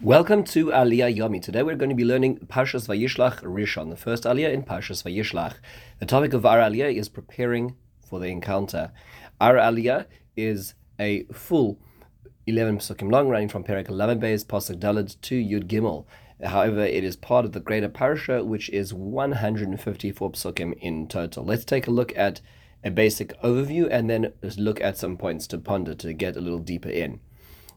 Welcome to Aliyah Yomi. Today we're going to be learning Parshas Vayishlach Rishon, the first Aliyah in Parshas Vayishlach. The topic of our Aliyah is preparing for the encounter. Our Aliyah is a full 11 psukim long, running from Perek 11 Beis, Pasuk Dalad to Yud Gimel. However, it is part of the greater Parsha, which is 154 psukim in total. Let's take a look at a basic overview and then look at some points to ponder to get a little deeper in.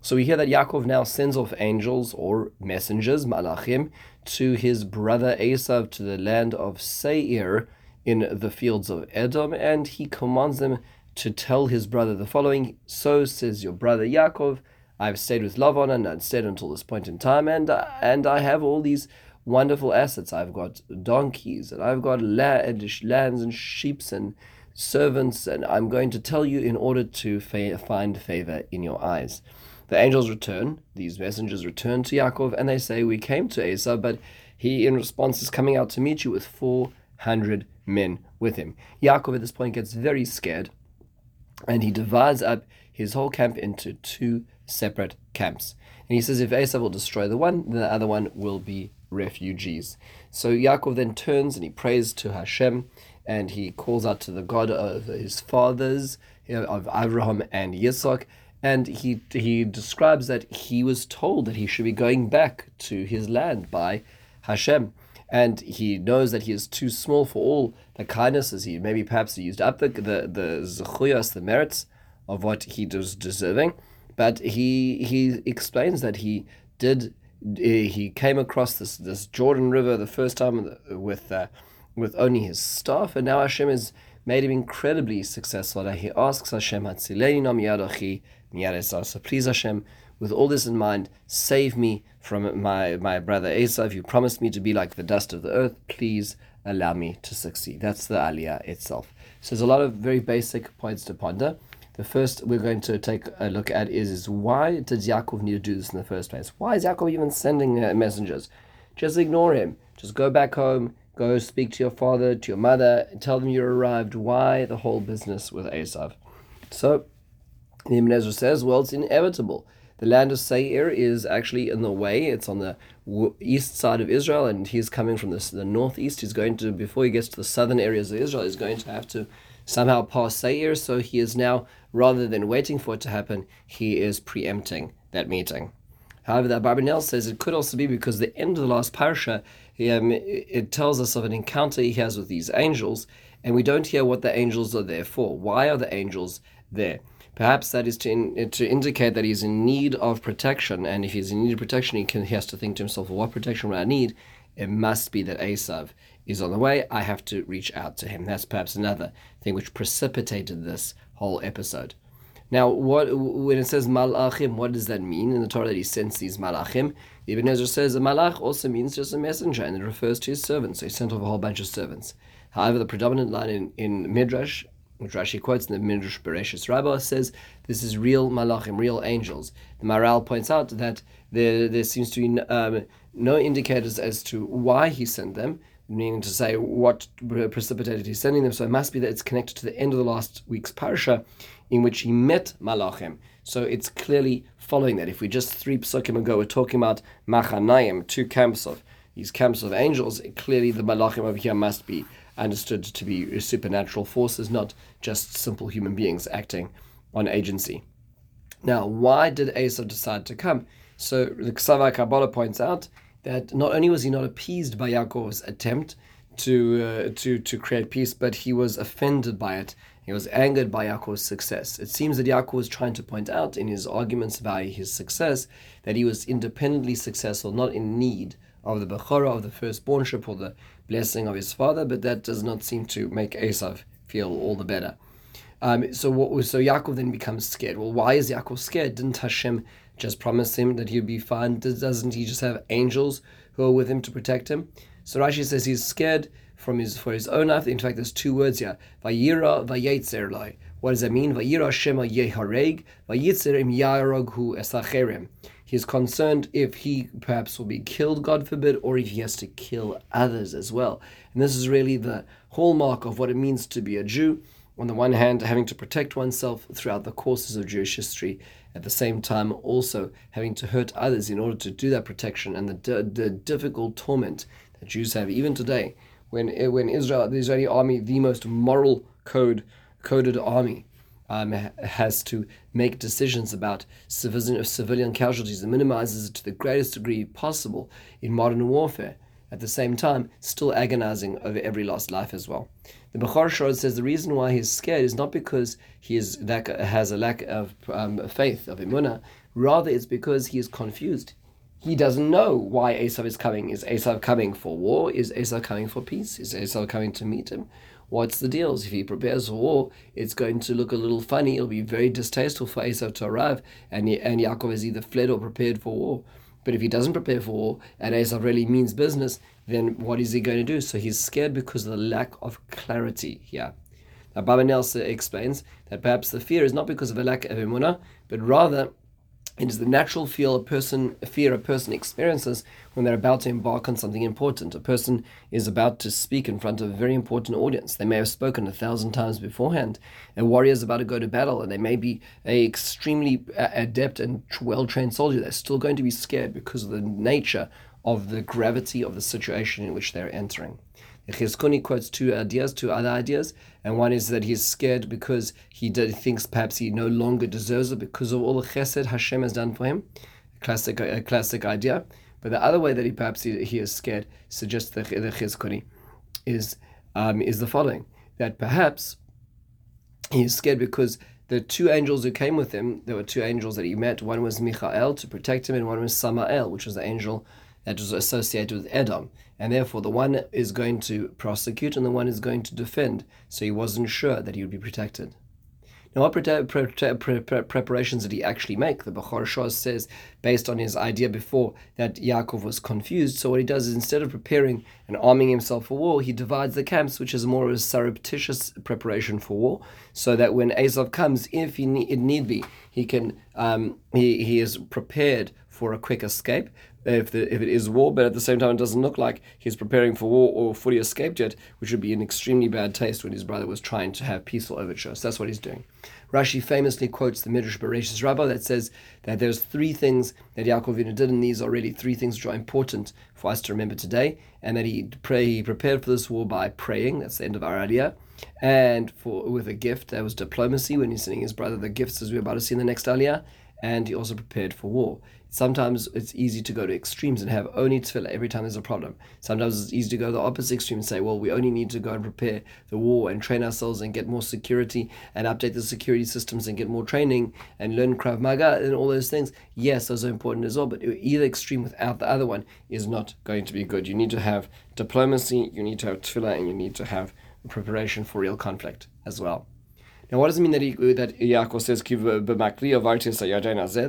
So we hear that Yaakov now sends off angels or messengers, malachim, to his brother Esav to the land of Seir in the fields of Edom, and he commands them to tell his brother the following So says your brother Yaakov, I've stayed with Lavan and I've stayed until this point in time, and, and I have all these wonderful assets. I've got donkeys, and I've got lands and sheep and servants, and I'm going to tell you in order to fa- find favor in your eyes. The angels return, these messengers return to Yaakov, and they say, We came to Esau, but he, in response, is coming out to meet you with 400 men with him. Yaakov at this point gets very scared, and he divides up his whole camp into two separate camps. And he says, If Esau will destroy the one, then the other one will be refugees. So Yaakov then turns and he prays to Hashem, and he calls out to the God of his fathers, of Abraham and Yitzhak, and he he describes that he was told that he should be going back to his land by Hashem, and he knows that he is too small for all the kindnesses. He maybe perhaps used up the the the zechuyas, the merits of what he was deserving, but he he explains that he did he came across this this Jordan River the first time with uh, with only his staff, and now Hashem has made him incredibly successful. He asks Hashem, so please Hashem, with all this in mind, save me from my, my brother Esau. You promised me to be like the dust of the earth. Please allow me to succeed. That's the aliyah itself. So there's a lot of very basic points to ponder. The first we're going to take a look at is, is why did Yaakov need to do this in the first place? Why is Yaakov even sending uh, messengers? Just ignore him. Just go back home, go speak to your father, to your mother, tell them you arrived. Why the whole business with Esav? So the says, well, it's inevitable. The land of Seir is actually in the way. It's on the east side of Israel, and he's coming from the, the northeast. He's going to, before he gets to the southern areas of Israel, he's going to have to somehow pass Seir. So he is now, rather than waiting for it to happen, he is preempting that meeting. However, the Abarbanel says it could also be because the end of the last parasha, um, it tells us of an encounter he has with these angels, and we don't hear what the angels are there for. Why are the angels there? Perhaps that is to, in, uh, to indicate that he's in need of protection, and if he's in need of protection, he, can, he has to think to himself, well, what protection will I need? It must be that Esav is on the way. I have to reach out to him. That's perhaps another thing which precipitated this whole episode. Now, what when it says malachim, what does that mean in the Torah that he sends these malachim? Ibn Ezra says a malach also means just a messenger, and it refers to his servants. So he sent off a whole bunch of servants. However, the predominant line in, in Midrash which Rashi quotes in the Midrash Bereshis Rabbah, says this is real malachim, real angels. The Maharal points out that there, there seems to be um, no indicators as to why he sent them, meaning to say what precipitated his sending them. So it must be that it's connected to the end of the last week's parsha, in which he met malachim. So it's clearly following that. If we just three psukim ago were talking about machanayim, two camps of these camps of angels, clearly the malachim over here must be understood to be supernatural forces, not just simple human beings acting on agency. Now, why did Esau decide to come? So the Ksava Kabbalah points out that not only was he not appeased by Yaakov's attempt to uh, to to create peace, but he was offended by it. He was angered by Yaakov's success. It seems that Yaakov was trying to point out in his arguments about his success that he was independently successful, not in need of the Bechorah, of the firstbornship, or the blessing of his father, but that does not seem to make Esav feel all the better. Um, so what so Yaakov then becomes scared. Well, why is Yaakov scared? Didn't Hashem just promise him that he'd be fine? Doesn't he just have angels who are with him to protect him? So Rashi says he's scared from his for his own life. In fact, there's two words here: Vayira vayetzer lai. What does that mean? Vayira shema yehareg vayitzer im yarog hu esacherem. He's concerned if he perhaps will be killed, God forbid, or if he has to kill others as well. And this is really the hallmark of what it means to be a Jew. On the one hand, having to protect oneself throughout the courses of Jewish history, at the same time also having to hurt others in order to do that protection and the, the difficult torment that Jews have even today when when Israel the Israeli army the most moral code coded army um, has to make decisions about civilian, civilian casualties and minimizes it to the greatest degree possible in modern warfare. At the same time, still agonizing over every lost life as well. The Bechor Shor says the reason why he's scared is not because he is has a lack of um, faith, of emunah, rather it's because he is confused. He doesn't know why Esav is coming. Is Esav coming for war? Is Esav coming for peace? Is Esav coming to meet him? what's the deals? If he prepares for war, it's going to look a little funny. It'll be very distasteful for Esau to arrive, and, and Yaakov has either fled or prepared for war. But if he doesn't prepare for war, and Esau really means business, then what is he going to do? So he's scared because of the lack of clarity here. Now, Baba Nelson explains that perhaps the fear is not because of a lack of emunah, but rather it is the natural feel a person fear a person experiences when they're about to embark on something important. A person is about to speak in front of a very important audience. They may have spoken a thousand times beforehand. A warrior is about to go to battle, and they may be a extremely uh, adept and well trained soldier. They're still going to be scared because of the nature of the gravity of the situation in which they're entering. Chizkuni quotes two ideas, two other ideas, and one is that he's scared because he did, thinks perhaps he no longer deserves it because of all the chesed Hashem has done for him. Classic, a classic idea. But the other way that he perhaps he, he is scared suggests the, the Chizkuni is um, is the following: that perhaps he is scared because the two angels who came with him, there were two angels that he met. One was Michael to protect him, and one was Samael, which was the angel that was associated with Edom. And therefore, the one is going to prosecute and the one is going to defend. So he wasn't sure that he would be protected. Now, what pre- pre- pre- preparations did he actually make? The Bechor Shor says, based on his idea before, that Yaakov was confused. So, what he does is instead of preparing and arming himself for war, he divides the camps, which is more of a surreptitious preparation for war, so that when Esav comes, if he ne- it need be, he can um, he, he is prepared for a quick escape if the, if it is war, but at the same time it doesn't look like he's preparing for war or fully escaped yet, which would be an extremely bad taste when his brother was trying to have peaceful overtures. That's what he's doing. Rashi famously quotes the Midrash Bereshis Rabbah that says that there's three things that Yaakov did, and these are really three things which are important for us to remember today, and that he pray he prepared for this war by praying. That's the end of our idea. And for with a gift, that was diplomacy when he's sending his brother the gifts, as we're about to see in the next aliyah, and he also prepared for war. Sometimes it's easy to go to extremes and have only tefillah every time there's a problem. Sometimes it's easy to go to the opposite extreme and say, well, we only need to go and prepare the war and train ourselves and get more security and update the security systems and get more training and learn Krav Maga and all those things. Yes, those are important as well, but either extreme without the other one is not going to be good. You need to have diplomacy, you need to have tefillah, and you need to have preparation for real conflict as well. Now, what does it mean that he, that Yaakov says,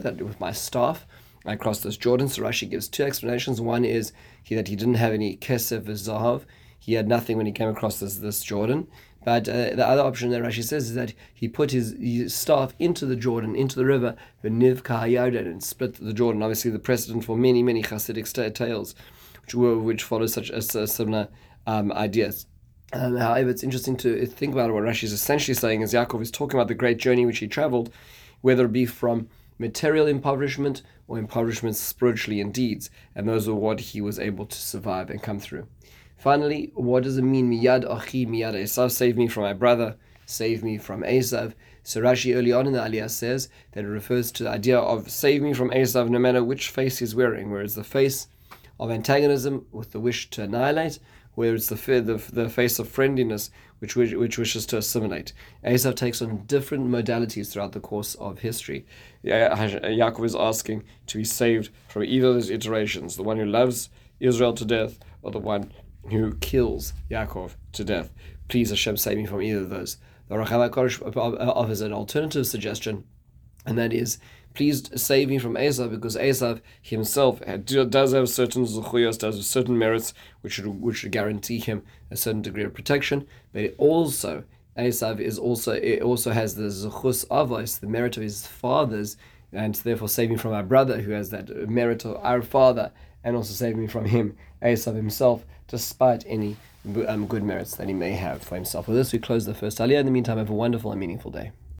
that with my staff, I crossed this Jordan. So Rashi gives two explanations. One is he, that he didn't have any kesef zahav. He had nothing when he came across this, this Jordan. But uh, the other option that Rashi says is that he put his, his staff into the Jordan, into the river, Niv Kahayarden, and split the Jordan. Obviously, the precedent for many, many Hasidic tales, which were which follow such a, a similar um, ideas. Um, however, it's interesting to think about what Rashi is essentially saying as Yaakov is talking about the great journey which he traveled, whether it be from material impoverishment or impoverishment spiritually in deeds, and those are what he was able to survive and come through. Finally, what does it mean, miyad achi miyad Esav, save me from my brother, save me from Esav? So Rashi early on in the Aliyah says that it refers to the idea of save me from Esav no matter which face he's wearing, whereas the face of antagonism with the wish to annihilate, where it's the, the, the face of friendliness which, which wishes to assimilate. Esav takes on different modalities throughout the course of history. Yaakov is asking to be saved from either of those iterations the one who loves Israel to death or the one who kills Yaakov to death. Please, Hashem, save me from either of those. The Racham uh, offers an alternative suggestion, and that is please save me from Esav because Esav himself does have certain zuchuyos, does have certain merits which should, which should guarantee him a certain degree of protection, but it also Esav is also it also has the zuchus avos, the merit of his fathers, and therefore save me from our brother who has that merit of our father, and also save me from him, Esav himself, despite any um, good merits that he may have for himself. With this, we close the first aliyah. In the meantime, have a wonderful and meaningful day.